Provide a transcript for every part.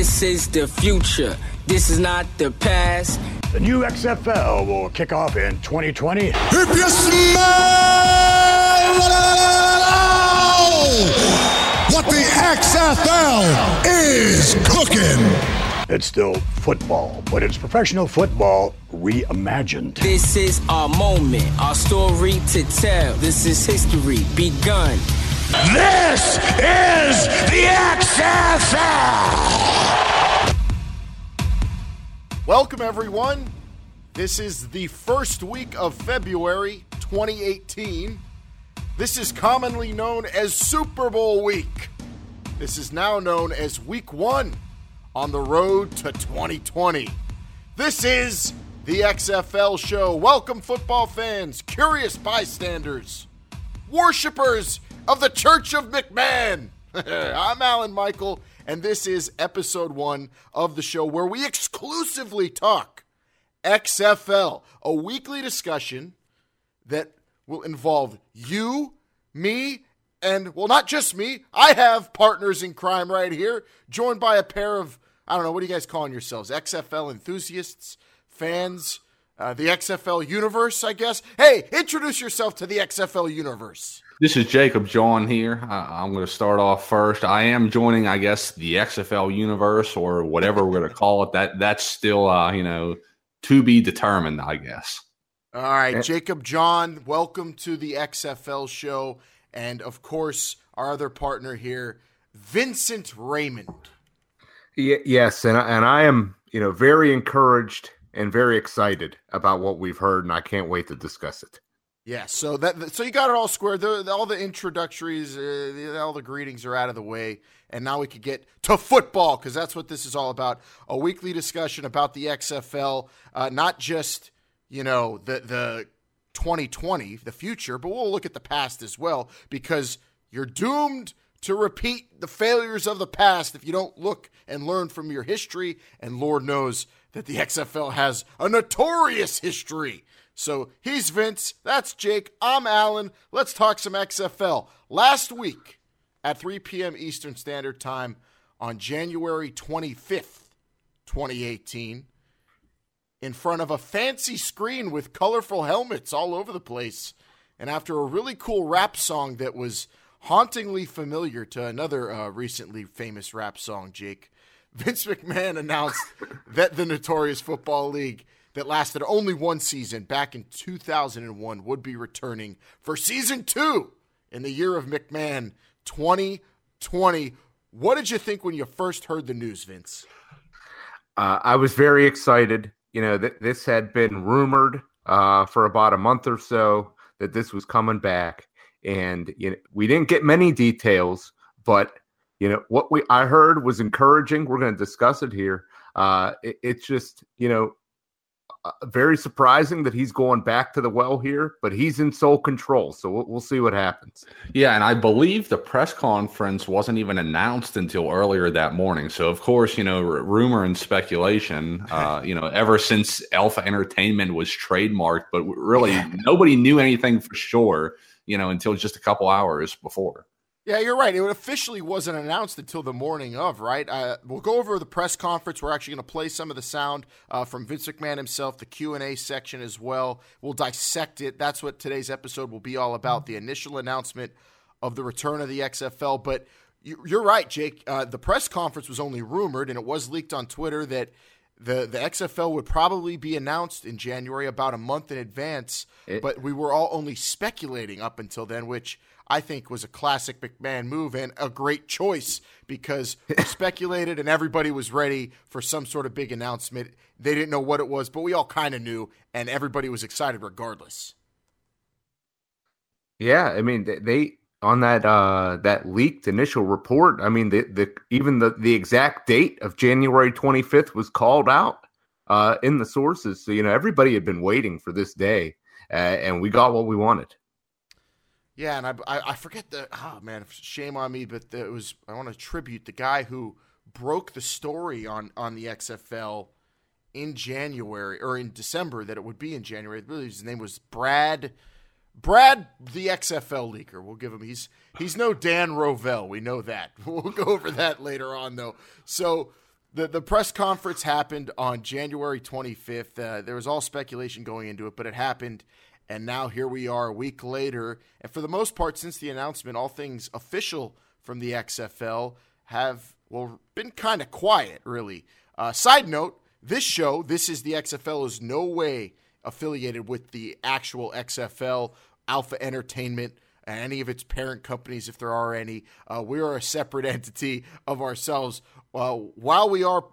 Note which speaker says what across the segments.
Speaker 1: This is the future. This is not the past.
Speaker 2: The new XFL will kick off in 2020.
Speaker 3: If you smell what the XFL is cooking.
Speaker 2: It's still football, but it's professional football reimagined.
Speaker 1: This is our moment, our story to tell. This is history begun.
Speaker 3: This is the XFL!
Speaker 4: Welcome, everyone. This is the first week of February 2018. This is commonly known as Super Bowl week. This is now known as week one on the road to 2020. This is the XFL show. Welcome, football fans, curious bystanders, worshippers of the Church of McMahon. I'm Alan Michael, and this is episode one of the show where we exclusively talk XFL, a weekly discussion that will involve you, me, and well, not just me. I have partners in crime right here, joined by a pair of I don't know what are you guys calling yourselves? XFL enthusiasts, fans, uh, the XFL universe, I guess. Hey, introduce yourself to the XFL universe.
Speaker 5: This is Jacob John here. I'm going to start off first. I am joining, I guess, the XFL universe or whatever we're going to call it. That that's still, uh, you know, to be determined, I guess.
Speaker 4: All right, Jacob John, welcome to the XFL show, and of course, our other partner here, Vincent Raymond.
Speaker 6: yes, and and I am, you know, very encouraged and very excited about what we've heard, and I can't wait to discuss it.
Speaker 4: Yeah, so that so you got it all squared. The, the, all the introductories, uh, all the greetings are out of the way, and now we could get to football because that's what this is all about. A weekly discussion about the XFL, uh, not just you know the the 2020, the future, but we'll look at the past as well because you're doomed to repeat the failures of the past if you don't look and learn from your history. And Lord knows that the XFL has a notorious history. So he's Vince, that's Jake, I'm Alan. Let's talk some XFL. Last week at 3 p.m. Eastern Standard Time on January 25th, 2018, in front of a fancy screen with colorful helmets all over the place. And after a really cool rap song that was hauntingly familiar to another uh, recently famous rap song, Jake, Vince McMahon announced that the Notorious Football League that lasted only one season back in 2001 would be returning for season two in the year of McMahon 2020. What did you think when you first heard the news, Vince?
Speaker 6: Uh, I was very excited. You know, th- this had been rumored uh, for about a month or so that this was coming back, and you know, we didn't get many details, but you know what we I heard was encouraging. We're going to discuss it here. Uh, it, it's just you know very surprising that he's going back to the well here, but he's in sole control. So we'll, we'll, see what happens.
Speaker 5: Yeah, and I believe the press conference wasn't even announced until earlier that morning. So of course, you know, r- rumor and speculation. Uh, you know, ever since Alpha Entertainment was trademarked, but really nobody knew anything for sure. You know, until just a couple hours before.
Speaker 4: Yeah, you're right. It officially wasn't announced until the morning of, right? Uh, we'll go over the press conference. We're actually going to play some of the sound uh, from Vince McMahon himself, the Q and A section as well. We'll dissect it. That's what today's episode will be all about: the initial announcement of the return of the XFL. But you're right, Jake. Uh, the press conference was only rumored, and it was leaked on Twitter that the the XFL would probably be announced in January, about a month in advance. It, but we were all only speculating up until then, which I think was a classic McMahon move and a great choice because we speculated and everybody was ready for some sort of big announcement. They didn't know what it was, but we all kind of knew, and everybody was excited regardless.
Speaker 6: Yeah, I mean they on that uh that leaked initial report. I mean the the even the the exact date of January 25th was called out uh in the sources. So you know everybody had been waiting for this day, uh, and we got what we wanted.
Speaker 4: Yeah, and I, I, I forget the oh man, shame on me, but the, it was I want to tribute the guy who broke the story on on the XFL in January or in December that it would be in January. Really, his name was Brad. Brad, the XFL leaker. We'll give him. He's he's no Dan Rovell. We know that. We'll go over that later on, though. So the the press conference happened on January 25th. Uh, there was all speculation going into it, but it happened, and now here we are a week later. And for the most part, since the announcement, all things official from the XFL have well been kind of quiet, really. Uh, side note: This show, this is the XFL, is no way affiliated with the actual XFL, Alpha Entertainment any of its parent companies, if there are any. Uh, we are a separate entity of ourselves. Uh, while we are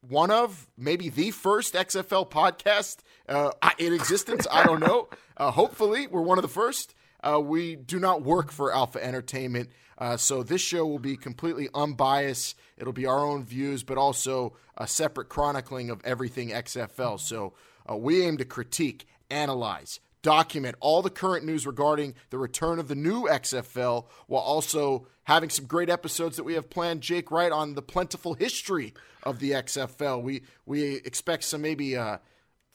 Speaker 4: one of maybe the first XFL podcast uh, in existence, I don't know. Uh, hopefully, we're one of the first. Uh, we do not work for Alpha Entertainment, uh, so this show will be completely unbiased. It'll be our own views, but also a separate chronicling of everything XFL. So we aim to critique, analyze, document all the current news regarding the return of the new XFL while also having some great episodes that we have planned Jake Wright on the plentiful history of the XFL. We we expect some maybe uh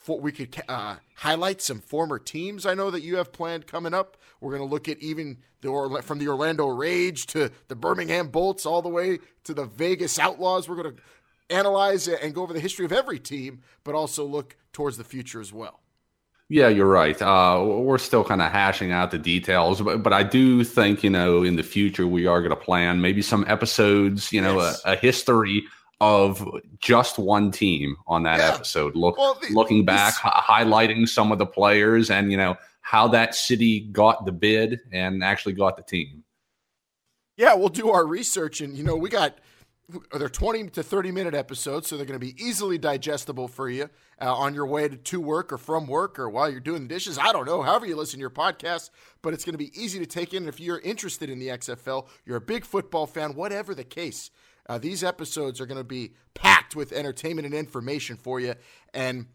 Speaker 4: for, we could uh, highlight some former teams I know that you have planned coming up. We're going to look at even the from the Orlando Rage to the Birmingham Bolts all the way to the Vegas Outlaws. We're going to analyze and go over the history of every team, but also look towards the future as well.
Speaker 5: Yeah, you're right. Uh, we're still kind of hashing out the details, but, but I do think, you know, in the future, we are going to plan maybe some episodes, you know, yes. a, a, history of just one team on that yeah. episode. Look, well, the, looking back, this, highlighting some of the players and, you know, how that city got the bid and actually got the team.
Speaker 4: Yeah, we'll do our research. And, you know, we got – they're 20 to 30 minute episodes, so they're going to be easily digestible for you uh, on your way to, to work or from work or while you're doing the dishes. I don't know, however you listen to your podcast, but it's going to be easy to take in. If you're interested in the XFL, you're a big football fan, whatever the case, uh, these episodes are going to be packed with entertainment and information for you, and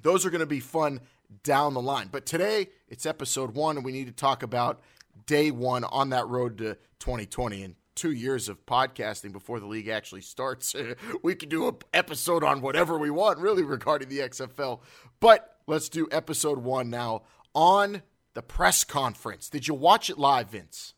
Speaker 4: those are going to be fun down the line. But today, it's episode one, and we need to talk about day one on that road to 2020. And two years of podcasting before the league actually starts. we can do an episode on whatever we want, really, regarding the XFL. But let's do episode one now on the press conference. Did you watch it live, Vince?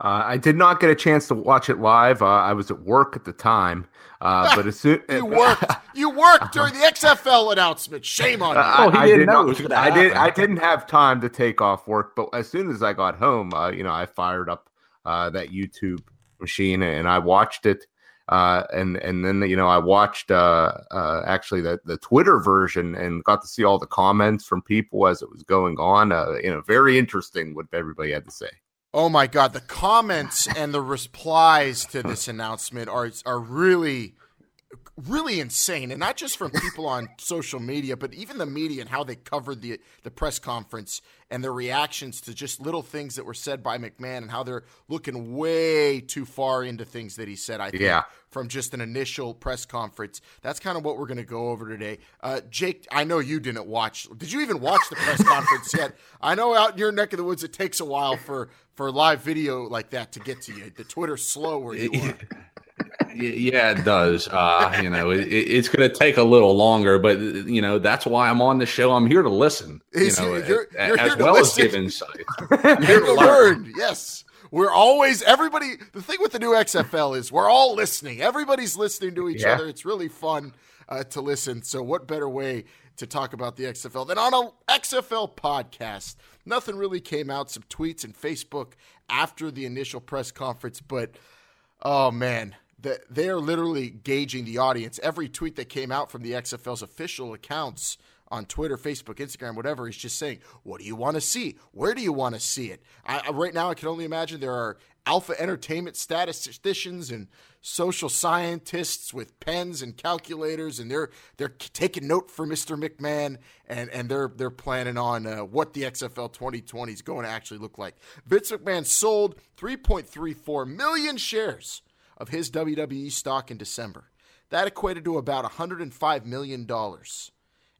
Speaker 6: Uh, I did not get a chance to watch it live. Uh, I was at work at the time, uh, but as soon
Speaker 4: you worked, you worked during the XFL announcement. Shame on you.
Speaker 6: oh, he I didn't know. Not, I did. I didn't have time to take off work, but as soon as I got home, uh, you know, I fired up uh, that YouTube machine and I watched it. Uh, and and then you know I watched uh, uh, actually the the Twitter version and got to see all the comments from people as it was going on. Uh, you know, very interesting what everybody had to say.
Speaker 4: Oh my God, the comments and the replies to this announcement are are really really insane, and not just from people on social media, but even the media and how they covered the the press conference and their reactions to just little things that were said by McMahon and how they're looking way too far into things that he said. I think yeah. from just an initial press conference. That's kind of what we're going to go over today. Uh, Jake, I know you didn't watch. Did you even watch the press conference yet? I know out in your neck of the woods, it takes a while for for live video like that to get to you. The Twitter's slow where you are.
Speaker 5: yeah, it does. Uh, you know, it, it's going to take a little longer, but you know that's why I'm on the show. I'm here to listen. You know, you're, you're as well listen. as give insight.
Speaker 4: here to learn. Yes, we're always everybody. The thing with the new XFL is we're all listening. Everybody's listening to each yeah. other. It's really fun uh, to listen. So, what better way to talk about the XFL than on a XFL podcast? Nothing really came out. Some tweets and Facebook after the initial press conference, but oh man that they are literally gauging the audience. Every tweet that came out from the XFL's official accounts on Twitter, Facebook, Instagram, whatever, is just saying, "What do you want to see? Where do you want to see it?" I, right now, I can only imagine there are alpha entertainment statisticians and social scientists with pens and calculators, and they're they're taking note for Mr. McMahon, and and they're they're planning on uh, what the XFL 2020 is going to actually look like. Vince McMahon sold 3.34 million shares of his WWE stock in December. That equated to about $105 million.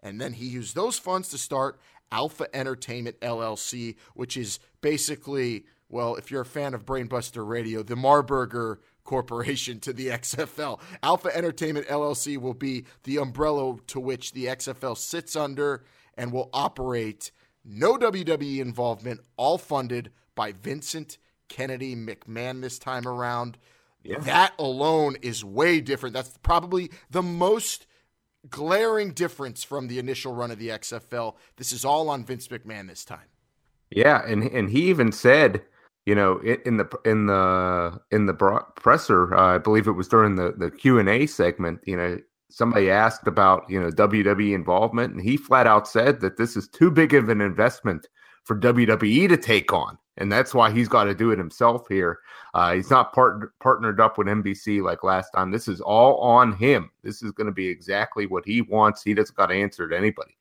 Speaker 4: And then he used those funds to start Alpha Entertainment LLC, which is basically, well, if you're a fan of Brainbuster Radio, the Marburger Corporation to the XFL. Alpha Entertainment LLC will be the umbrella to which the XFL sits under and will operate. No WWE involvement, all funded by Vincent Kennedy McMahon this time around. Yeah. That alone is way different. That's probably the most glaring difference from the initial run of the XFL. This is all on Vince McMahon this time.
Speaker 6: Yeah, and and he even said, you know, in the in the in the presser, uh, I believe it was during the the Q and A segment. You know, somebody asked about you know WWE involvement, and he flat out said that this is too big of an investment for WWE to take on, and that's why he's got to do it himself here. Uh, he's not part- partnered up with NBC like last time. This is all on him. This is going to be exactly what he wants. He doesn't got to answer to anybody.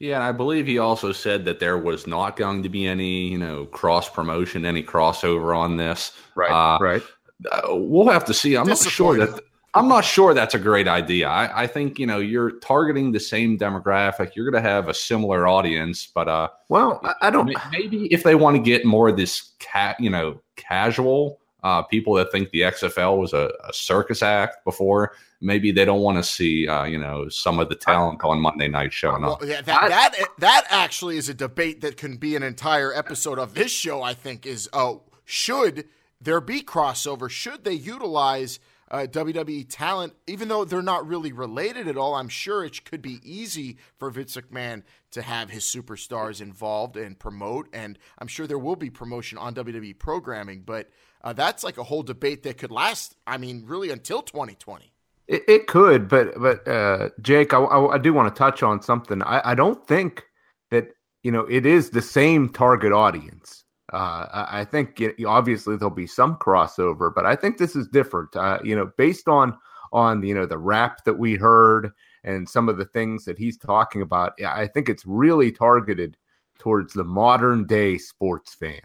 Speaker 5: Yeah, and I believe he also said that there was not going to be any, you know, cross promotion, any crossover on this.
Speaker 6: Right. Uh, right.
Speaker 5: Uh, we'll have to see. I'm not sure that. I'm not sure that's a great idea. I, I, think you know you're targeting the same demographic. You're going to have a similar audience, but uh,
Speaker 6: well, I, I don't.
Speaker 5: Maybe if they want to get more of this cat, you know, casual uh, people that think the XFL was a, a circus act before, maybe they don't want to see uh, you know some of the talent on Monday night showing up.
Speaker 4: Well, yeah, that, that that actually is a debate that can be an entire episode of this show. I think is oh, should there be crossover? Should they utilize uh, WWE talent, even though they're not really related at all. I'm sure it could be easy for Vince McMahon to have his superstars involved and promote, and I'm sure there will be promotion on WWE programming. But uh, that's like a whole debate that could last. I mean, really until 2020.
Speaker 6: It, it could, but but uh, Jake, I, I, I do want to touch on something. I, I don't think that you know it is the same target audience. Uh, I think it, obviously there'll be some crossover, but I think this is different. Uh, you know, based on on you know the rap that we heard and some of the things that he's talking about, I think it's really targeted towards the modern day sports fan.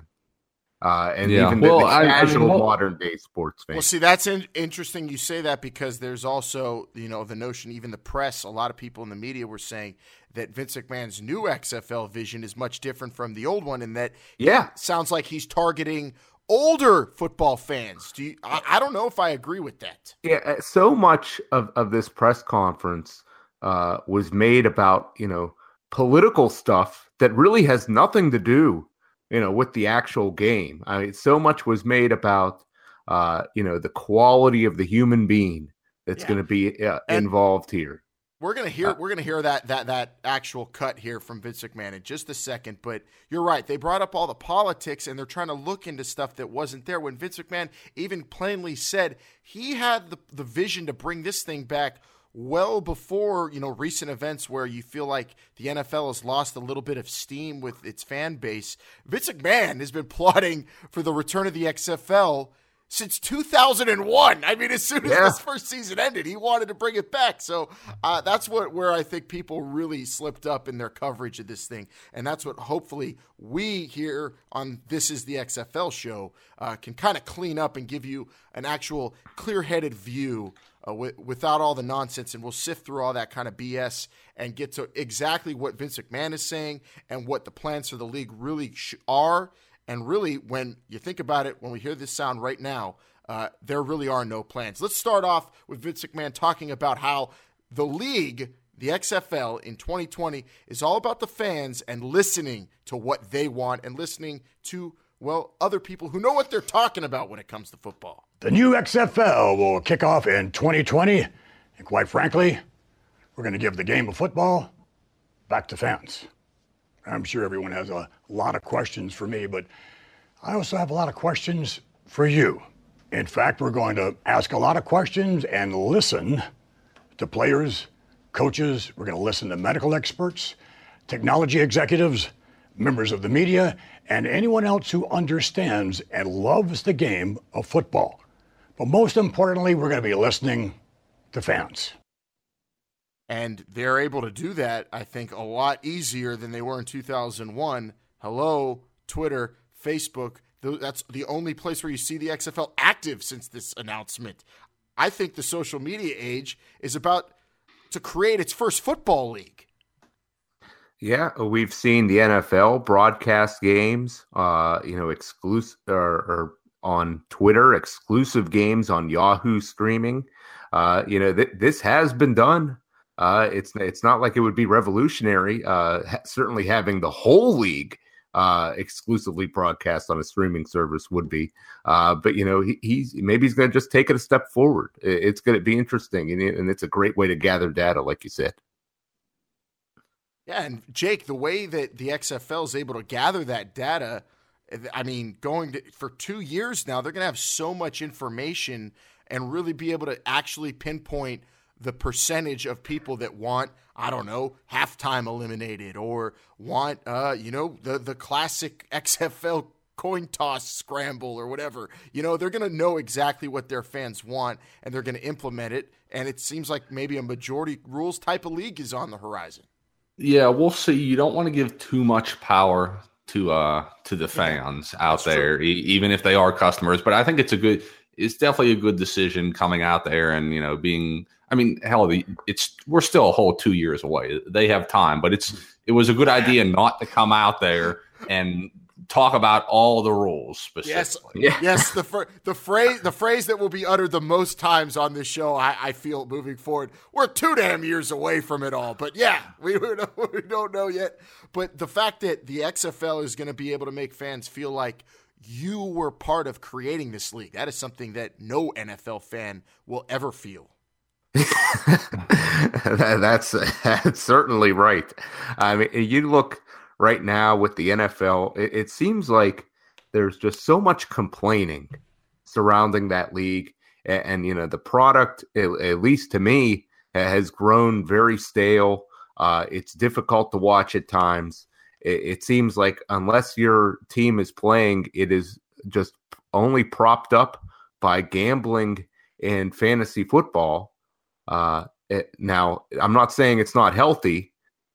Speaker 6: Uh, and yeah. even well, the, the casual I, I mean, modern day sports fan.
Speaker 4: Well, see, that's in- interesting. You say that because there's also, you know, the notion. Even the press, a lot of people in the media were saying that Vince McMahon's new XFL vision is much different from the old one, and that
Speaker 6: yeah,
Speaker 4: sounds like he's targeting older football fans. Do you, I, I, don't know if I agree with that.
Speaker 6: Yeah, uh, so much of, of this press conference uh, was made about you know political stuff that really has nothing to do you know with the actual game. I mean, so much was made about uh, you know the quality of the human being that's yeah. going to be uh, involved here.
Speaker 4: We're gonna hear uh, we're gonna hear that that that actual cut here from Vince McMahon in just a second. But you're right; they brought up all the politics and they're trying to look into stuff that wasn't there. When Vince McMahon even plainly said he had the the vision to bring this thing back well before you know recent events where you feel like the NFL has lost a little bit of steam with its fan base. Vince McMahon has been plotting for the return of the XFL since 2001. I mean, as soon as yeah. this first season ended, he wanted to bring it back. So uh, that's what where I think people really slipped up in their coverage of this thing, and that's what hopefully we here on This Is the XFL show uh, can kind of clean up and give you an actual clear-headed view. Uh, w- without all the nonsense, and we'll sift through all that kind of BS and get to exactly what Vince McMahon is saying and what the plans for the league really sh- are and really, when you think about it, when we hear this sound right now, uh, there really are no plans. Let's start off with Vince McMahon talking about how the league, the XFL in 2020, is all about the fans and listening to what they want and listening to, well, other people who know what they're talking about when it comes to football.
Speaker 2: The new XFL will kick off in 2020. And quite frankly, we're going to give the game of football back to fans. I'm sure everyone has a lot of questions for me, but I also have a lot of questions for you. In fact, we're going to ask a lot of questions and listen to players, coaches. We're going to listen to medical experts, technology executives, members of the media, and anyone else who understands and loves the game of football. But most importantly, we're going to be listening to fans.
Speaker 4: And they're able to do that, I think, a lot easier than they were in 2001. Hello, Twitter, Facebook. That's the only place where you see the XFL active since this announcement. I think the social media age is about to create its first football league.
Speaker 6: Yeah, we've seen the NFL broadcast games, uh, you know, exclusive or, or, on Twitter, exclusive games on Yahoo streaming. Uh, you know, th- this has been done. Uh, it's it's not like it would be revolutionary. Uh, ha- certainly having the whole league uh, exclusively broadcast on a streaming service would be. Uh, but you know, he, he's maybe he's going to just take it a step forward. It's going to be interesting, and, and it's a great way to gather data, like you said.
Speaker 4: Yeah, and Jake, the way that the XFL is able to gather that data, I mean, going to, for two years now, they're going to have so much information and really be able to actually pinpoint the percentage of people that want, I don't know, halftime eliminated or want, uh, you know, the the classic XFL coin toss scramble or whatever. You know, they're going to know exactly what their fans want and they're going to implement it. And it seems like maybe a majority rules type of league is on the horizon.
Speaker 5: Yeah, we'll see. You don't want to give too much power to uh to the fans yeah, out there, e- even if they are customers. But I think it's a good, it's definitely a good decision coming out there and you know being. I mean, hell, it's we're still a whole two years away. They have time, but it's it was a good idea not to come out there and talk about all the rules specifically.
Speaker 4: Yes, yes. The fr- the phrase the phrase that will be uttered the most times on this show, I, I, feel moving forward. We're two damn years away from it all, but yeah, we, we don't know yet. But the fact that the XFL is going to be able to make fans feel like you were part of creating this league, that is something that no NFL fan will ever feel.
Speaker 6: that's that's certainly right. I mean, you look right now with the NFL, it, it seems like there's just so much complaining surrounding that league. And, and you know, the product, at, at, least to me, has grown very stale. Uh, it's difficult to watch at times. It, it, seems like unless your team is playing, it is just only propped up by gambling and fantasy football. Uh, it, now, I'm not saying it's not healthy,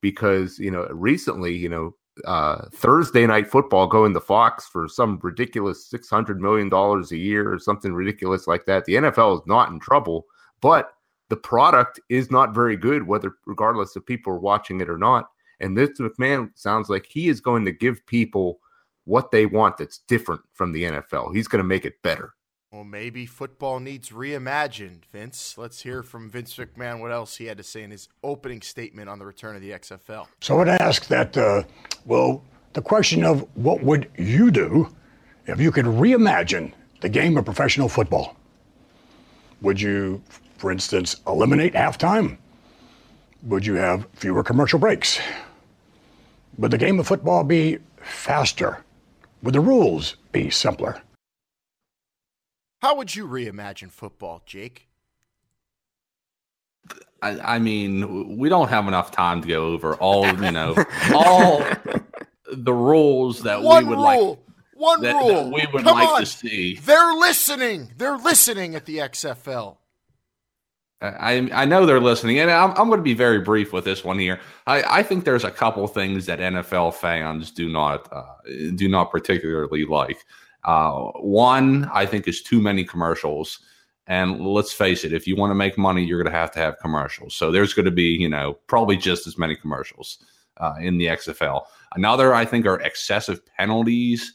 Speaker 6: because you know recently you know uh, Thursday night football going to Fox for some ridiculous six hundred million dollars a year or something ridiculous like that. The NFL is not in trouble, but the product is not very good, whether regardless of people are watching it or not. And this McMahon sounds like he is going to give people what they want that's different from the NFL. He's going to make it better.
Speaker 4: Well, maybe football needs reimagined, Vince. Let's hear from Vince McMahon what else he had to say in his opening statement on the return of the XFL.
Speaker 2: So I would ask that, uh, well, the question of what would you do if you could reimagine the game of professional football? Would you, for instance, eliminate halftime? Would you have fewer commercial breaks? Would the game of football be faster? Would the rules be simpler?
Speaker 4: How would you reimagine football, Jake?
Speaker 5: I, I, mean, we don't have enough time to go over all, you know, all the rules that
Speaker 4: One
Speaker 5: we would
Speaker 4: rule.
Speaker 5: like.
Speaker 4: One
Speaker 5: that,
Speaker 4: rule.
Speaker 5: That we would
Speaker 4: Come
Speaker 5: like
Speaker 4: on.
Speaker 5: to see.
Speaker 4: They're listening. They're listening at the XFL.
Speaker 5: I I know they're listening, and I'm I'm going to be very brief with this one here. I, I think there's a couple things that NFL fans do not uh, do not particularly like. Uh, one, I think, is too many commercials. And let's face it, if you want to make money, you're going to have to have commercials. So there's going to be, you know, probably just as many commercials uh, in the XFL. Another, I think, are excessive penalties.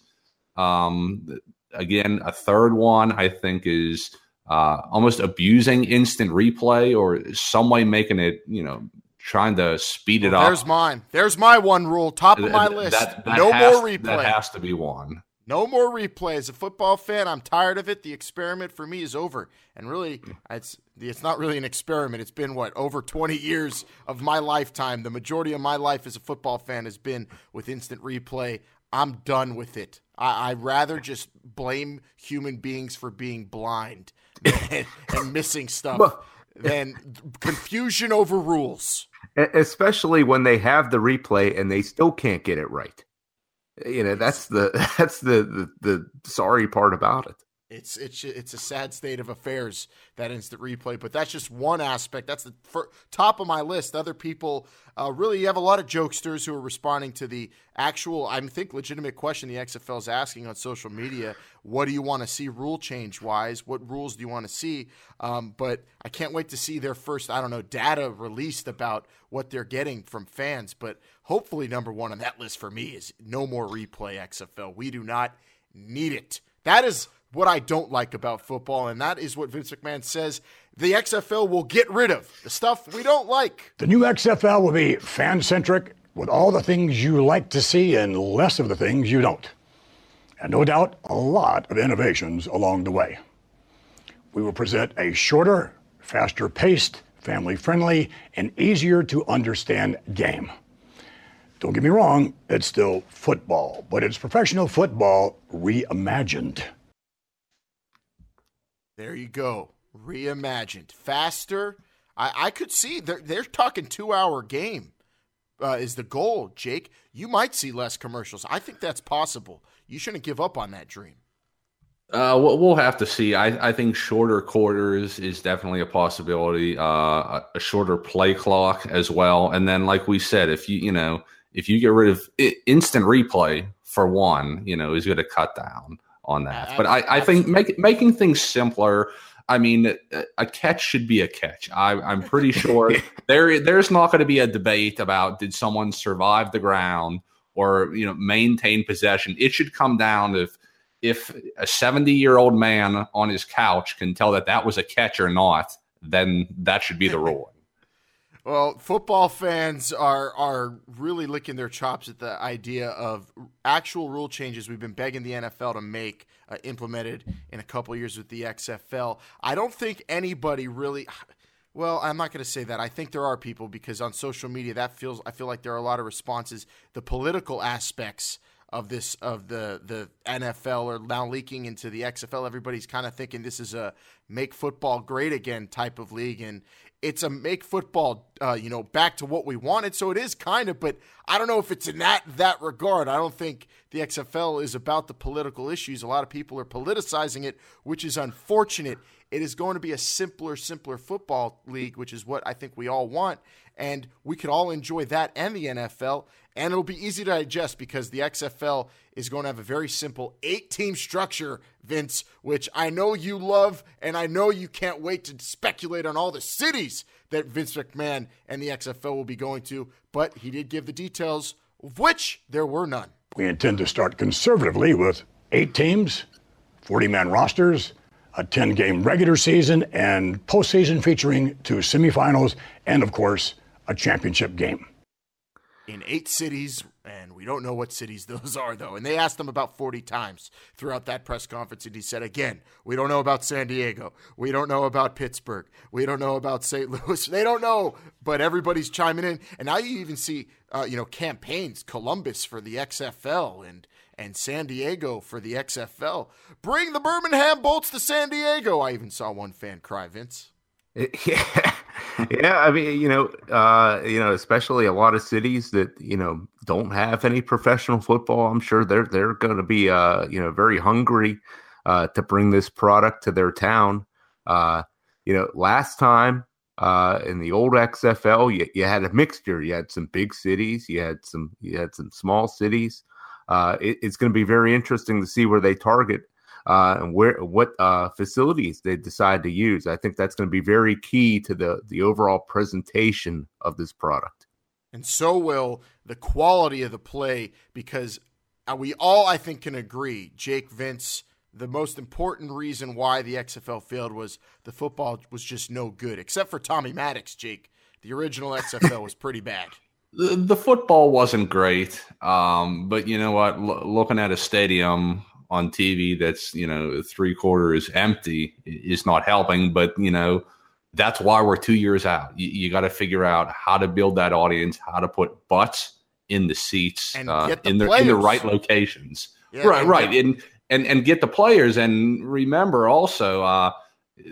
Speaker 5: Um, again, a third one, I think, is uh, almost abusing instant replay or some way making it, you know, trying to speed it
Speaker 4: well,
Speaker 5: up.
Speaker 4: There's mine. There's my one rule, top of my list.
Speaker 5: That, that
Speaker 4: no
Speaker 5: has,
Speaker 4: more replay.
Speaker 5: That has to be one.
Speaker 4: No more replay. As a football fan, I'm tired of it. The experiment for me is over. And really, it's it's not really an experiment. It's been what over 20 years of my lifetime. The majority of my life as a football fan has been with instant replay. I'm done with it. I, would rather just blame human beings for being blind and, and missing stuff than confusion over rules.
Speaker 6: Especially when they have the replay and they still can't get it right. You know, that's the that's the, the the sorry part about it.
Speaker 4: It's it's it's a sad state of affairs that instant replay, but that's just one aspect. That's the top of my list. Other people uh, really, you have a lot of jokesters who are responding to the actual, I think, legitimate question the XFL is asking on social media. What do you want to see rule change wise? What rules do you want to see? Um, but I can't wait to see their first, I don't know, data released about what they're getting from fans. But hopefully, number one on that list for me is no more replay XFL. We do not need it. That is what I don't like about football, and that is what Vince McMahon says the XFL will get rid of the stuff we don't like.
Speaker 2: The new XFL will be fan centric, with all the things you like to see and less of the things you don't. And no doubt, a lot of innovations along the way. We will present a shorter, faster paced, family friendly, and easier to understand game. Don't get me wrong, it's still football, but it's professional football reimagined.
Speaker 4: There you go. Reimagined. Faster. I, I could see they're, they're talking two hour game uh, is the goal, Jake. You might see less commercials. I think that's possible. You shouldn't give up on that dream.
Speaker 5: Uh, we'll have to see. I, I think shorter quarters is definitely a possibility. Uh, a shorter play clock as well, and then, like we said, if you you know if you get rid of instant replay for one, you know, is going to cut down on that. But I, I think make, making things simpler. I mean, a catch should be a catch. I, am pretty sure there there's not going to be a debate about did someone survive the ground or you know maintain possession. It should come down if if a 70 year old man on his couch can tell that that was a catch or not, then that should be the ruling.
Speaker 4: Well, football fans are are really licking their chops at the idea of actual rule changes we've been begging the NFL to make uh, implemented in a couple years with the XFL. I don't think anybody really. Well, I'm not going to say that. I think there are people because on social media that feels. I feel like there are a lot of responses. The political aspects of this of the the NFL are now leaking into the XFL. Everybody's kind of thinking this is a make football great again type of league, and it's a make football uh, you know back to what we wanted. So it is kind of, but I don't know if it's in that that regard. I don't think the XFL is about the political issues. A lot of people are politicizing it, which is unfortunate. It is going to be a simpler, simpler football league, which is what I think we all want. And we could all enjoy that and the NFL. And it'll be easy to digest because the XFL is going to have a very simple eight team structure, Vince, which I know you love. And I know you can't wait to speculate on all the cities that Vince McMahon and the XFL will be going to. But he did give the details, of which there were none.
Speaker 2: We intend to start conservatively with eight teams, 40 man rosters, a 10 game regular season, and postseason featuring two semifinals, and of course, a championship game.
Speaker 4: In eight cities, and we don't know what cities those are, though. And they asked him about 40 times throughout that press conference, and he said, again, we don't know about San Diego. We don't know about Pittsburgh. We don't know about St. Louis. They don't know, but everybody's chiming in. And now you even see, uh, you know, campaigns, Columbus for the XFL and and San Diego for the XFL. Bring the Birmingham Bolts to San Diego. I even saw one fan cry, Vince.
Speaker 6: Yeah, yeah. I mean, you know, uh, you know, especially a lot of cities that you know don't have any professional football. I'm sure they're they're going to be, uh, you know, very hungry uh, to bring this product to their town. Uh, you know, last time uh, in the old XFL, you, you had a mixture. You had some big cities, you had some you had some small cities. Uh, it, it's going to be very interesting to see where they target uh, and where what uh, facilities they decide to use. I think that's going to be very key to the the overall presentation of this product.
Speaker 4: And so will the quality of the play because uh, we all, I think, can agree, Jake Vince. The most important reason why the XFL failed was the football was just no good, except for Tommy Maddox, Jake. The original XFL was pretty bad
Speaker 5: the, the football wasn't great, um, but you know what? L- looking at a stadium on TV that's you know three quarters empty is not helping. But you know that's why we're two years out. You, you got to figure out how to build that audience, how to put butts in the seats,
Speaker 4: uh,
Speaker 5: the in the in the right locations. Yeah, right, and right, get- and and and get the players. And remember also, uh,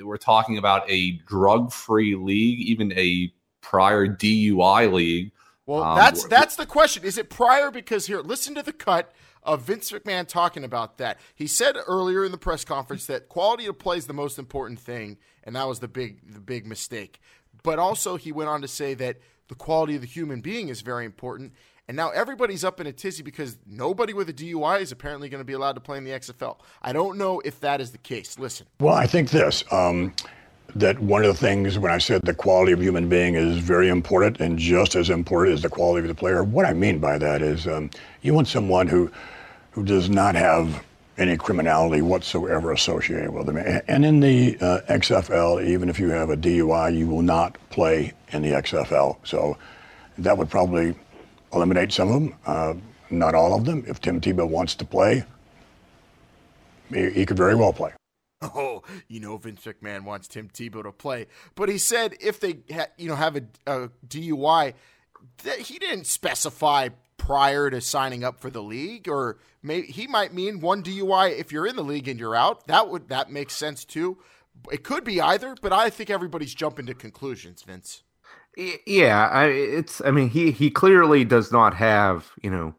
Speaker 5: we're talking about a drug-free league, even a prior DUI league
Speaker 4: well, um, that's that's the question. Is it prior? Because here, listen to the cut of Vince McMahon talking about that. He said earlier in the press conference that quality of play is the most important thing, and that was the big the big mistake. But also, he went on to say that the quality of the human being is very important. And now everybody's up in a tizzy because nobody with a DUI is apparently going to be allowed to play in the XFL. I don't know if that is the case. Listen.
Speaker 2: Well, I think this. Um, that one of the things when I said the quality of human being is very important and just as important as the quality of the player, what I mean by that is um, you want someone who who does not have any criminality whatsoever associated with them. And in the uh, XFL, even if you have a DUI, you will not play in the XFL. So that would probably eliminate some of them, uh, not all of them. If Tim Tebow wants to play, he, he could very well play.
Speaker 4: Oh, you know Vince McMahon wants Tim Tebow to play, but he said if they ha- you know have a, a DUI, he didn't specify prior to signing up for the league, or he might mean one DUI if you're in the league and you're out. That would that makes sense too. It could be either, but I think everybody's jumping to conclusions, Vince.
Speaker 6: Yeah, I, it's. I mean, he he clearly does not have you know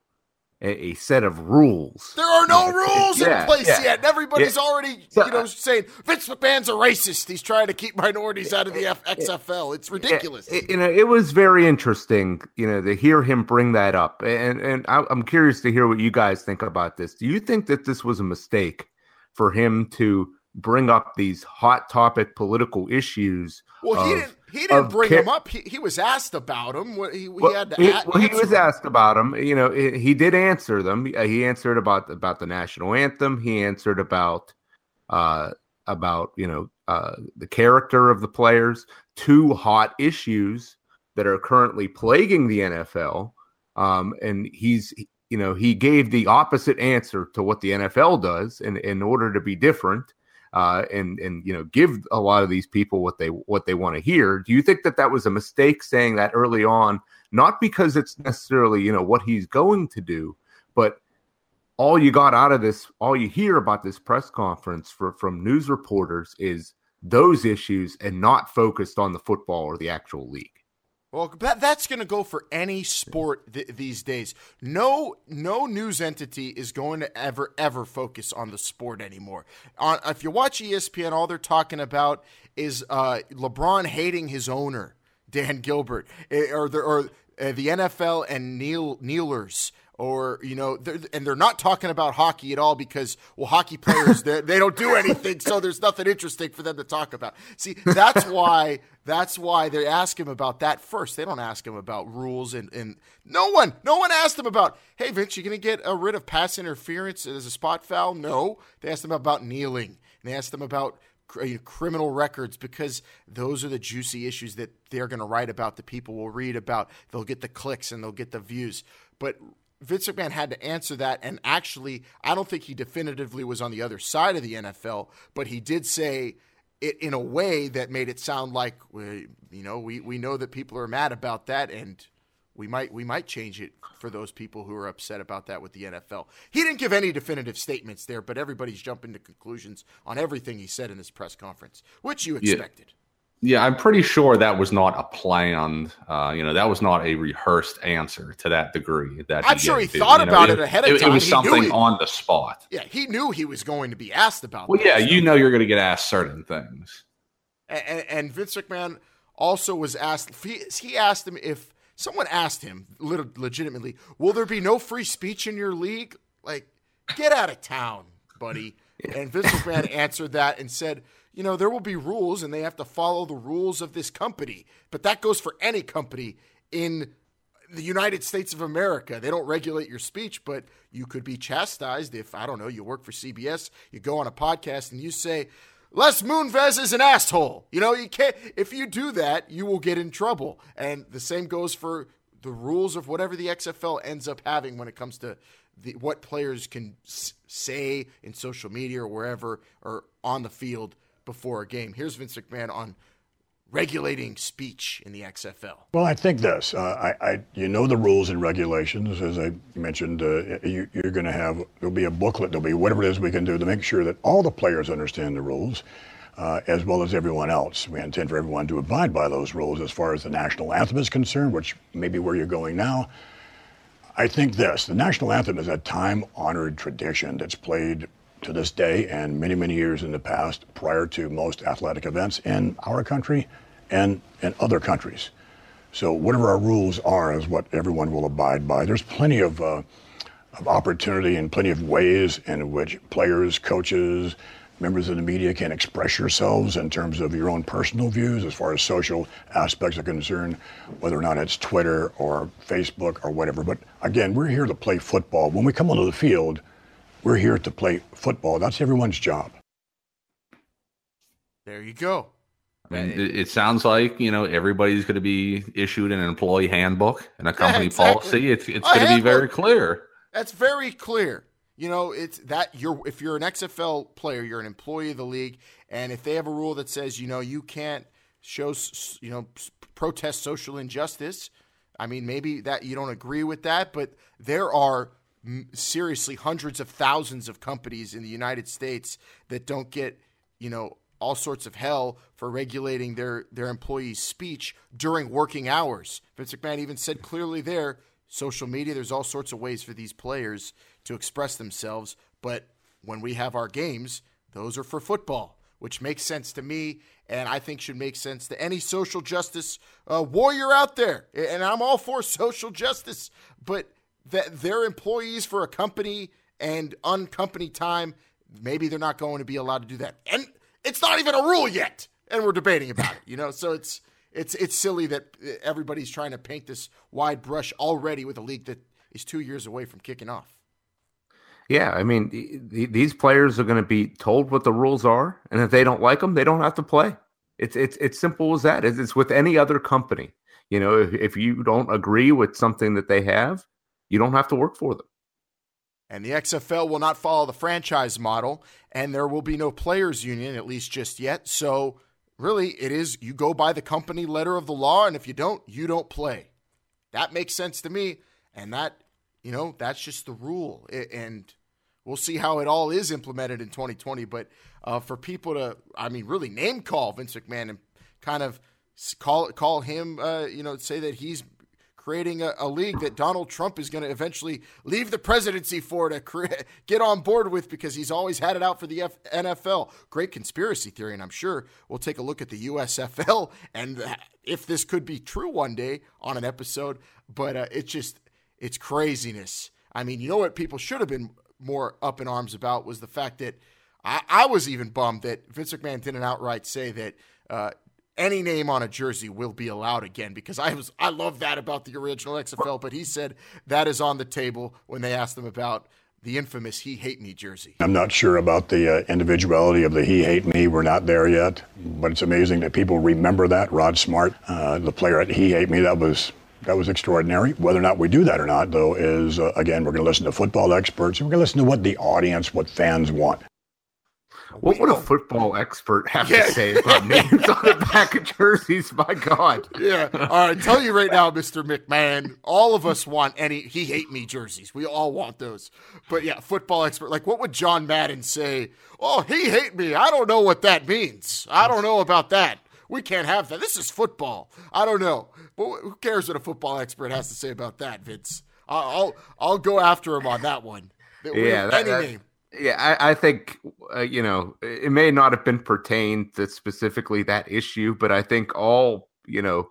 Speaker 6: a, a set of rules.
Speaker 4: There are no rules
Speaker 6: yeah,
Speaker 4: in place
Speaker 6: yeah.
Speaker 4: yet. And everybody's
Speaker 6: Yeah.
Speaker 4: already,
Speaker 6: So,
Speaker 4: you know,
Speaker 6: uh,
Speaker 4: saying Vince McMahon's a racist. He's trying to keep minorities out of the F- XFL. It's ridiculous.
Speaker 6: It- you know, it was very interesting, you know, to hear him bring that up, and and I, I'm curious to hear what you guys think about this. Do you think that this was a mistake for him to bring up these hot topic political issues?
Speaker 4: well, he didn't. He didn't bring him up. He, he was asked about him. What- He, he
Speaker 6: Well,
Speaker 4: had to.
Speaker 6: he,
Speaker 4: a-
Speaker 6: well, he was
Speaker 4: him.
Speaker 6: asked about him. You know, he, he did answer them. Uh, He answered about about the national anthem. He answered about uh, about you know uh, the character of the players. Two hot issues that are currently plaguing the NFL. Um, and he's you know he gave the opposite answer to what the NFL does in in order to be different. Uh, and and you know give a lot of these people what they what they want to hear. Do you think that that was a mistake saying that early on? not because it's necessarily you know what he's going to do but all you got out of this all you hear about this press conference for, from news reporters is those issues and not focused on the football or the actual league
Speaker 4: Well, that, that's going to go for any sport th- these days. No, no news entity is going to ever, ever focus on the sport anymore. On, if you watch ESPN, all they're talking about is uh, LeBron hating his owner, Dan Gilbert, eh, or the, or uh, the NFL and Neil kneelers. Or you know, they're, and they're not talking about hockey at all because well, hockey players they they don't do anything, so there's nothing interesting for them to talk about. See, that's why that's why they ask him about that first. They don't ask him about rules and, and no one, no one asked him about, hey Vince, you gonna get a rid of pass interference as a spot foul? No. They asked him about kneeling. And they asked him about cr- you know, criminal records because those are the juicy issues that they're gonna write about. The people will read about. They'll get the clicks and they'll get the views. But Vince McMahon had to answer that, and actually, I don't think he definitively was on the other side of the NFL, but he did say it in a way that made it sound like, you know, we, we know that people are mad about that, and we might we might change it for those people who are upset about that with the NFL. He didn't give any definitive statements there, but everybody's jumping to conclusions on everything he said in this press conference, which you expected.
Speaker 5: Yeah, I'm pretty sure that was not a planned. Uh, you know, that was not a rehearsed answer to that degree. That
Speaker 4: I'm sure
Speaker 5: gave.
Speaker 4: he thought
Speaker 5: You know,
Speaker 4: about it ahead of
Speaker 5: It,
Speaker 4: time.
Speaker 5: It was
Speaker 4: He
Speaker 5: something
Speaker 4: he-
Speaker 5: on the spot.
Speaker 4: Yeah, he knew he was going to be asked about.
Speaker 5: It.
Speaker 4: Well,
Speaker 5: yeah,
Speaker 4: stuff.
Speaker 5: you know, you're going to get asked certain things.
Speaker 4: and, and Vince McMahon also was asked. He, he asked him if someone asked him, legitimately, "Will there be no free speech in your league?" Like, get out of town, buddy. And Vince McMahon answered that and said, "You know, there will be rules, and they have to follow the rules of this company. But that goes for any company in." The United States of America. They don't regulate your speech, but you could be chastised if, I don't know, you work for CBS, you go on a podcast and you say, Les Moonves is an asshole. You know, you can't. If you do that, you will get in trouble. And the same goes for the rules of whatever the XFL ends up having when it comes to the, what players can say in social media or wherever or on the field before a game. Here's Vince McMahon on regulating speech in the XFL.
Speaker 2: Well, I think this. Uh, I, I, you know the rules and regulations, as I mentioned. Uh, you, you're going to have there'll be a booklet. There'll be whatever it is we can do to make sure that all the players understand the rules, uh, as well as everyone else. We intend for everyone to abide by those rules as far as the national anthem is concerned, which may be where you're going now. I think this: the national anthem is a time-honored tradition that's played to this day and many, many years in the past, prior to most athletic events in our country and in other countries. So whatever our rules are is what everyone will abide by. There's plenty of, uh, of opportunity and plenty of ways in which players, coaches, members of the media can express yourselves in terms of your own personal views as far as social aspects are concerned, whether or not it's Twitter or Facebook or whatever. But again, we're here to play football. When we come onto the field, we're here to play football. That's everyone's job.
Speaker 4: There you go.
Speaker 5: I mean, it, it sounds like you know everybody's going to be issued an employee handbook and a company
Speaker 4: Yeah, exactly.
Speaker 5: policy. It's it's going to be very clear.
Speaker 4: That's very clear. You know, it's that you're if you're an XFL player, you're an employee of the league, and if they have a rule that says you know you can't show you know protest social injustice, I mean maybe that you don't agree with that, but there are seriously hundreds of thousands of companies in the United States that don't get you know all sorts of hell for regulating their their employees' speech during working hours. Vince McMahon even said clearly there, social media, there's all sorts of ways for these players to express themselves, but when we have our games, those are for football, which makes sense to me and I think should make sense to any social justice uh, warrior out there. And I'm all for social justice, but that they're employees for a company and on company time, maybe they're not going to be allowed to do that. And it's not even a rule yet, and we're debating about it. You know, so it's it's it's silly that everybody's trying to paint this wide brush already with a league that is two years away from kicking off.
Speaker 6: Yeah, I mean, th- th- these players are going to be told what the rules are, and if they don't like them, they don't have to play. It's it's it's simple as that. It's, it's with any other company. You know, if, if you don't agree with something that they have, you don't have to work for them.
Speaker 4: And the XFL will not follow the franchise model, and there will be no players' union, at least just yet. So, really, it is you go by the company letter of the law, and if you don't, you don't play. That makes sense to me, and that, you know, that's just the rule. A- And we'll see how it all is implemented in 2020. But uh, for people to, I mean, really name call Vince McMahon and kind of call call him, uh, you know, say that he's creating a, a league that Donald Trump is going to eventually leave the presidency for to get on board with because he's always had it out for the F- NFL. Great conspiracy theory, and I'm sure we'll take a look at the USFL and if this could be true one day on an episode. But uh, it's just it's craziness. I mean, you know what people should have been more up in arms about was the fact that I, I was even bummed that Vince McMahon didn't outright say that uh, any name on a jersey will be allowed again because I was I love that about the original XFL, but he said that is on the table when they asked him about the infamous "He Hate Me" jersey.
Speaker 2: I'm not sure about the uh, individuality of the he hate me. We're not there yet, but it's amazing that people remember that. Rod Smart, uh, the player at he hate me, that was that was extraordinary. Whether or not we do that or not, though, is uh, again we're going to listen to football experts. We're going to listen to what the audience, what fans want.
Speaker 6: What would a football expert have
Speaker 4: Yeah.
Speaker 6: to say about names on the back of jerseys? My God.
Speaker 4: Yeah. All right. Tell you right now, Mr. McMahon, all of us want any he hate me jerseys. We all want those. But yeah, football expert. Like, what would John Madden say? Oh, he hate me. I don't know what that means. I don't know about that. We can't have that. This is football. I don't know. But who cares what a football expert has to say about that, Vince? I'll I'll, go after him on that one.
Speaker 6: Yeah, that-
Speaker 4: any
Speaker 6: that-
Speaker 4: name.
Speaker 6: Yeah, I, I think uh, you know it may not have been pertained to specifically that issue, but I think all you know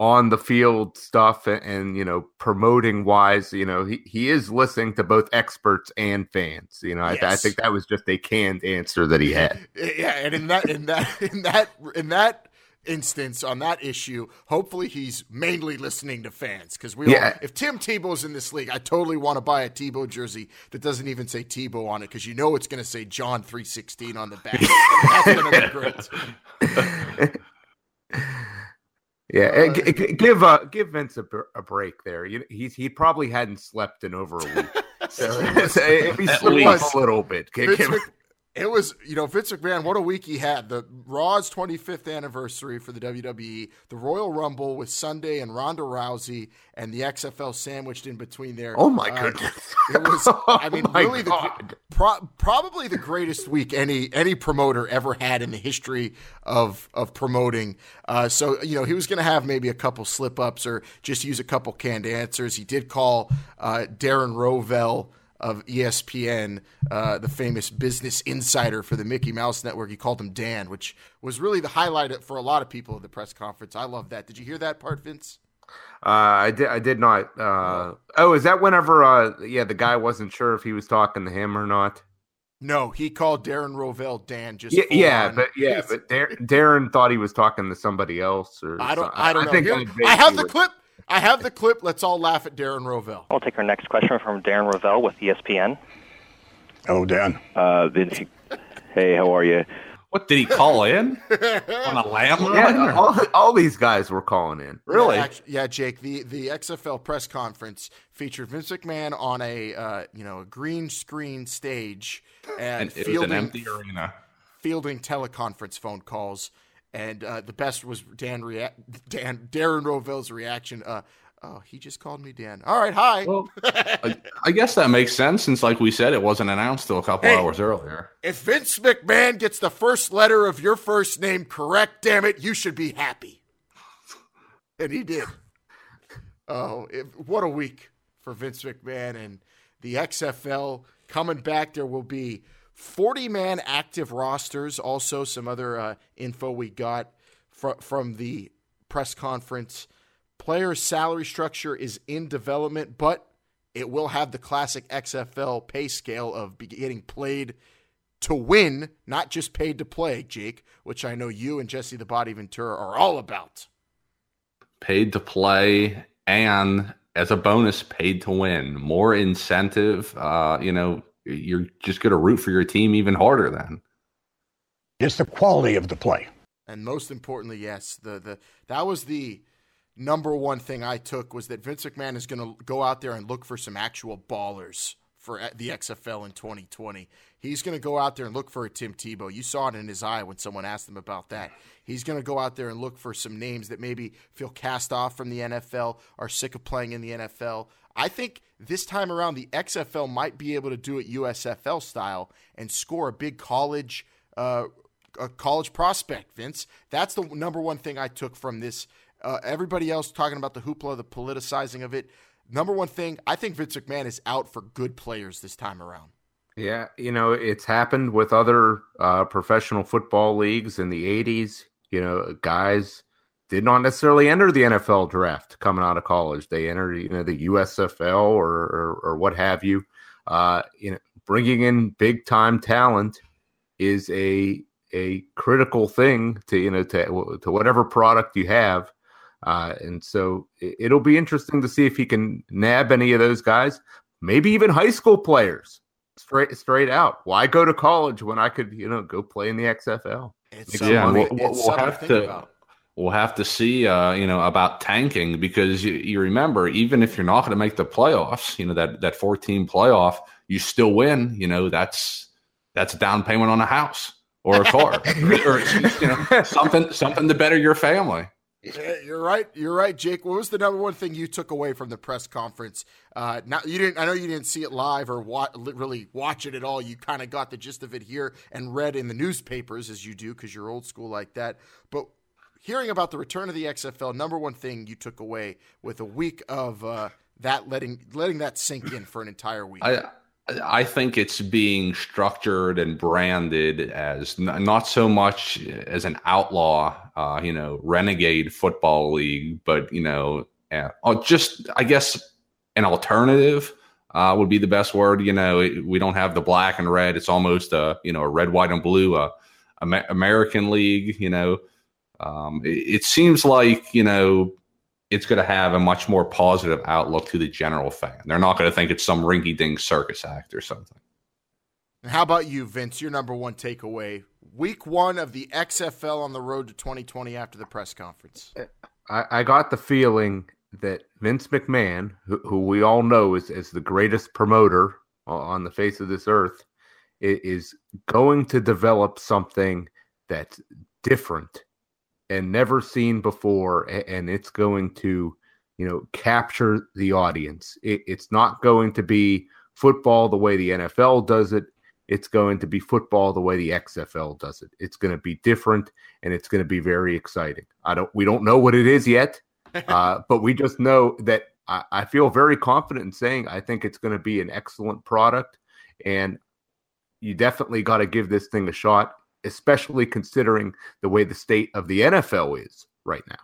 Speaker 6: on the field stuff and, and you know promoting wise, you know he, he is listening to both experts and fans. You know, I, I think that was just a canned answer that he had.
Speaker 4: Yeah, and in that in that in that in that instance on that issue, hopefully he's mainly listening to fans because we.
Speaker 6: Yeah.
Speaker 4: All, if Tim Tebow's in this league, I totally want to buy a Tebow jersey that doesn't even say Tebow on it because you know it's going to say John three sixteen on the back. That's going to be great.
Speaker 6: Yeah,
Speaker 4: Uh,
Speaker 6: g- g- give uh, give Vince a, a break there. You, he's he probably hadn't slept in over a week, so, so if he
Speaker 5: At
Speaker 4: least.
Speaker 6: a little bit, give
Speaker 4: Vince
Speaker 6: him-
Speaker 4: Mc- it was, you know, Vince McMahon, what a week he had. The Raw's 25th anniversary for the WWE, the Royal Rumble with Sunday and Ronda Rousey, and the XFL sandwiched in between there.
Speaker 6: oh my
Speaker 4: Uh,
Speaker 6: goodness,
Speaker 4: It was, I mean,
Speaker 6: Oh
Speaker 4: really, the, pro- probably the greatest week any any promoter ever had in the history of of promoting. Uh, so you know, he was going to have maybe a couple slip ups or just use a couple canned answers. He did call uh, Darren Rovell of ESPN, uh, the famous business insider for the Mickey Mouse Network. He called him Dan, which was really the highlight for a lot of people at the press conference. I love that. Did you hear that part, Vince?
Speaker 6: Uh, I did. I did not. Uh, oh, is that whenever? Uh, yeah, the guy wasn't sure if he was talking to him or not.
Speaker 4: No, he called Darren Rovell Dan. Just
Speaker 6: Yeah, yeah, but yeah, but Dar- Darren thought he was talking to somebody else. Or
Speaker 4: I don't.
Speaker 6: something.
Speaker 4: I don't know.
Speaker 6: think
Speaker 4: Here-
Speaker 6: I
Speaker 4: I, have the clip. I have the clip. Let's all laugh at Darren Rovell.
Speaker 7: We'll take our next question from Darren Rovell with ESPN.
Speaker 2: Oh, Dan.
Speaker 8: Uh, Vince, hey, how are you?
Speaker 5: What did he call in on a landline?
Speaker 6: Yeah, all, all these guys were calling in.
Speaker 5: really?
Speaker 4: Yeah, actu- yeah, Jake. The the XFL press conference featured Vince McMahon on a uh, you know a green screen stage and,
Speaker 5: and it was
Speaker 4: fielding
Speaker 5: an empty arena.
Speaker 4: fielding teleconference phone calls. And uh, the best was Dan, rea- Dan Darren Rovell's reaction. Uh, oh, he just called me Dan. All right, hi.
Speaker 5: Well, I, I guess that makes sense since, like we said, it wasn't announced till a couple
Speaker 4: Hey.
Speaker 5: hours earlier.
Speaker 4: if Vince McMahon gets the first letter of your first name correct, damn it, you should be happy. And he did. Oh, it, what a week for Vince McMahon and the XFL coming back. There will be 40 man active rosters. Also, some other uh, info we got fr- from the press conference. Player salary structure is in development, but it will have the classic XFL pay scale of getting played to win, not just paid to play, Jake, which I know you and Jesse the Body Ventura are all about.
Speaker 5: Paid to play and as a bonus, paid to win. More incentive. Uh, you know, you're just going to root for your team even harder then.
Speaker 2: It's the quality of the play.
Speaker 4: And most importantly, yes, the the that was the number one thing I took was that Vince McMahon is going to go out there and look for some actual ballers for the XFL in 2020. He's going to go out there and look for a Tim Tebow. You saw it in his eye when someone asked him about that. He's going to go out there and look for some names that maybe feel cast off from the NFL, are sick of playing in the NFL. I think this time around the XFL might be able to do it USFL style and score a big college uh, a college prospect, Vince. That's the number one thing I took from this. Uh, everybody else talking about the hoopla, the politicizing of it. Number one thing, I think Vince McMahon is out for good players this time around.
Speaker 6: Yeah, you know, it's happened with other uh, professional football leagues in the 80s. You know, guys did not necessarily enter the NFL draft coming out of college. They entered, you know, the USFL or or, or what have you. Uh, you know, bringing in big time talent is a a critical thing to you know to to whatever product you have. Uh, and so it, it'll be interesting to see if he can nab any of those guys, maybe even high school players straight straight out. Why go to college when I could, you know, go play in the XFL?
Speaker 4: It's
Speaker 6: Yeah,
Speaker 5: we'll-
Speaker 4: it's
Speaker 5: we'll- we'll have
Speaker 4: think
Speaker 5: to-
Speaker 4: about.
Speaker 5: We'll have to see, uh, you know, about tanking because you, you remember, even if you're not going to make the playoffs, you know that that 14 playoff, you still win. You know, that's that's a down payment on a house or a car or you know something something to better your family.
Speaker 4: You're right. You're right, Jake. What was the number one thing you took away from the press conference? Uh, now you didn't. I know you didn't see it live or wa- really watch it at all. You kind of got the gist of it here and read in the newspapers as you do because you're old school like that. But hearing about the return of the XFL, number one thing you took away with a week of uh, that letting letting that sink in for an entire week.
Speaker 5: I I think it's being structured and branded as n- not so much as an outlaw, uh, you know, renegade football league, but you know, uh, just I guess an alternative uh, would be the best word. You know, it- we don't have the black and red; it's almost a you know a red, white, and blue, uh, Amer- American league. You know, um, it, it seems like you know it's going to have a much more positive outlook to the general fan. They're not going to think it's some rinky dink circus act or something.
Speaker 4: And how about you, Vince? Your number one takeaway: week one of the XFL on the road to 2020 after the press conference.
Speaker 6: I, I got the feeling that Vince McMahon, who, who we all know is, is the greatest promoter on the face of this earth, is going to develop something that's different and never seen before, and it's going to, you know, capture the audience. It, it's not going to be football the way the NFL does it. It's going to be football the way the XFL does it. It's going to be different and it's going to be very exciting. I don't we don't know what it is yet, uh, but we just know that I, I feel very confident in saying I think it's going to be an excellent product, and you definitely got to give this thing a shot, especially considering the way the state of the NFL is right now.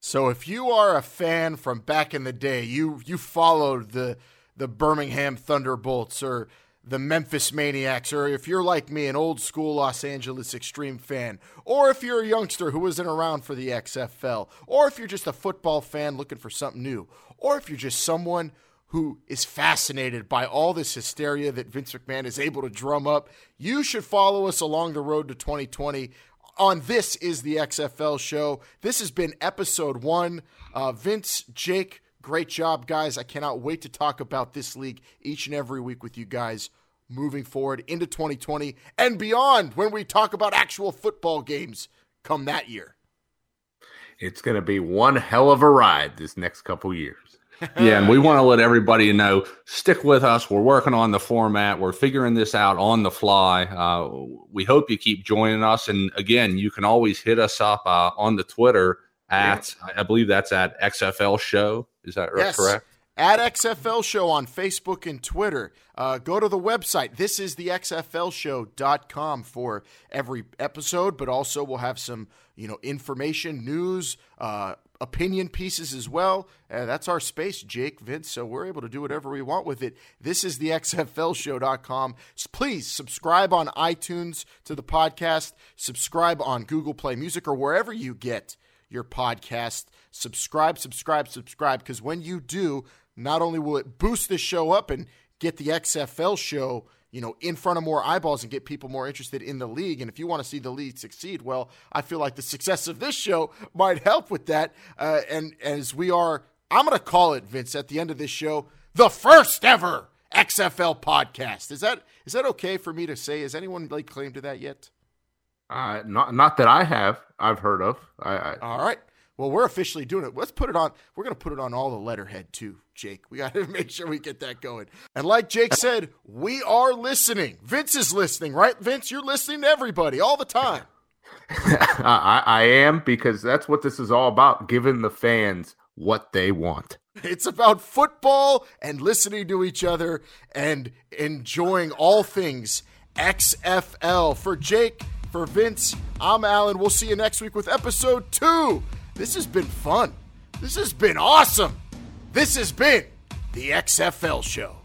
Speaker 4: So if you are a fan from back in the day, you you followed the the Birmingham Thunderbolts or the Memphis Maniax, or if you're like me, an old school Los Angeles Xtreme fan, or if you're a youngster who wasn't around for the XFL, or if you're just a football fan looking for something new, or if you're just someone who is fascinated by all this hysteria that Vince McMahon is able to drum up. You should follow us along the road to 2020 on This is the XFL show. This has been episode one. Uh, Vince, Jake, great job, guys. I cannot wait to talk about this league each and every week with you guys moving forward into 2020 and beyond when we talk about actual football games come that year.
Speaker 6: It's going to be one hell of a ride this next couple years.
Speaker 5: Yeah, and we want to let everybody know stick with us. We're working on the format. We're figuring this out on the fly. Uh, we hope you keep joining us. And again, you can always hit us up uh, on the Twitter at, I believe that's at XFL Show. Is that
Speaker 4: yes.
Speaker 5: correct?
Speaker 4: At XFL Show on Facebook and Twitter. Uh, go to the website. This is the XFL XFLshow.com for every episode, but also we'll have some, you know, information, news, uh, opinion pieces as well. Uh, that's our space, Jake, Vince. So we're able to do whatever we want with it. This is the XFLshow.com. Please subscribe on iTunes to the podcast, subscribe on Google Play Music or wherever you get your podcast. Subscribe, subscribe, subscribe, because when you do, not only will it boost this show up and get the XFL show you know, in front of more eyeballs and get people more interested in the league. And if you want to see the league succeed, well, I feel like the success of this show might help with that. Uh, and as we are, I'm going to call it, Vince, at the end of this show, the first ever XFL podcast. Is that is that okay for me to say? Has anyone like claim to that yet?
Speaker 6: Uh, not not that I have. I've heard of. I, I...
Speaker 4: All right. Well, we're officially doing it. Let's put it on. We're going to put it on all the letterhead too, Jake. We got to make sure we get that going. And like Jake said, we are listening. Vince is listening, right? Vince, you're listening to everybody all the time.
Speaker 6: I, I am because that's what this is all about giving the fans what they want.
Speaker 4: It's about football and listening to each other and enjoying all things XFL. For Jake, for Vince, I'm Alan. We'll see you next week with episode two. This has been fun. This has been awesome. This has been the XFL show.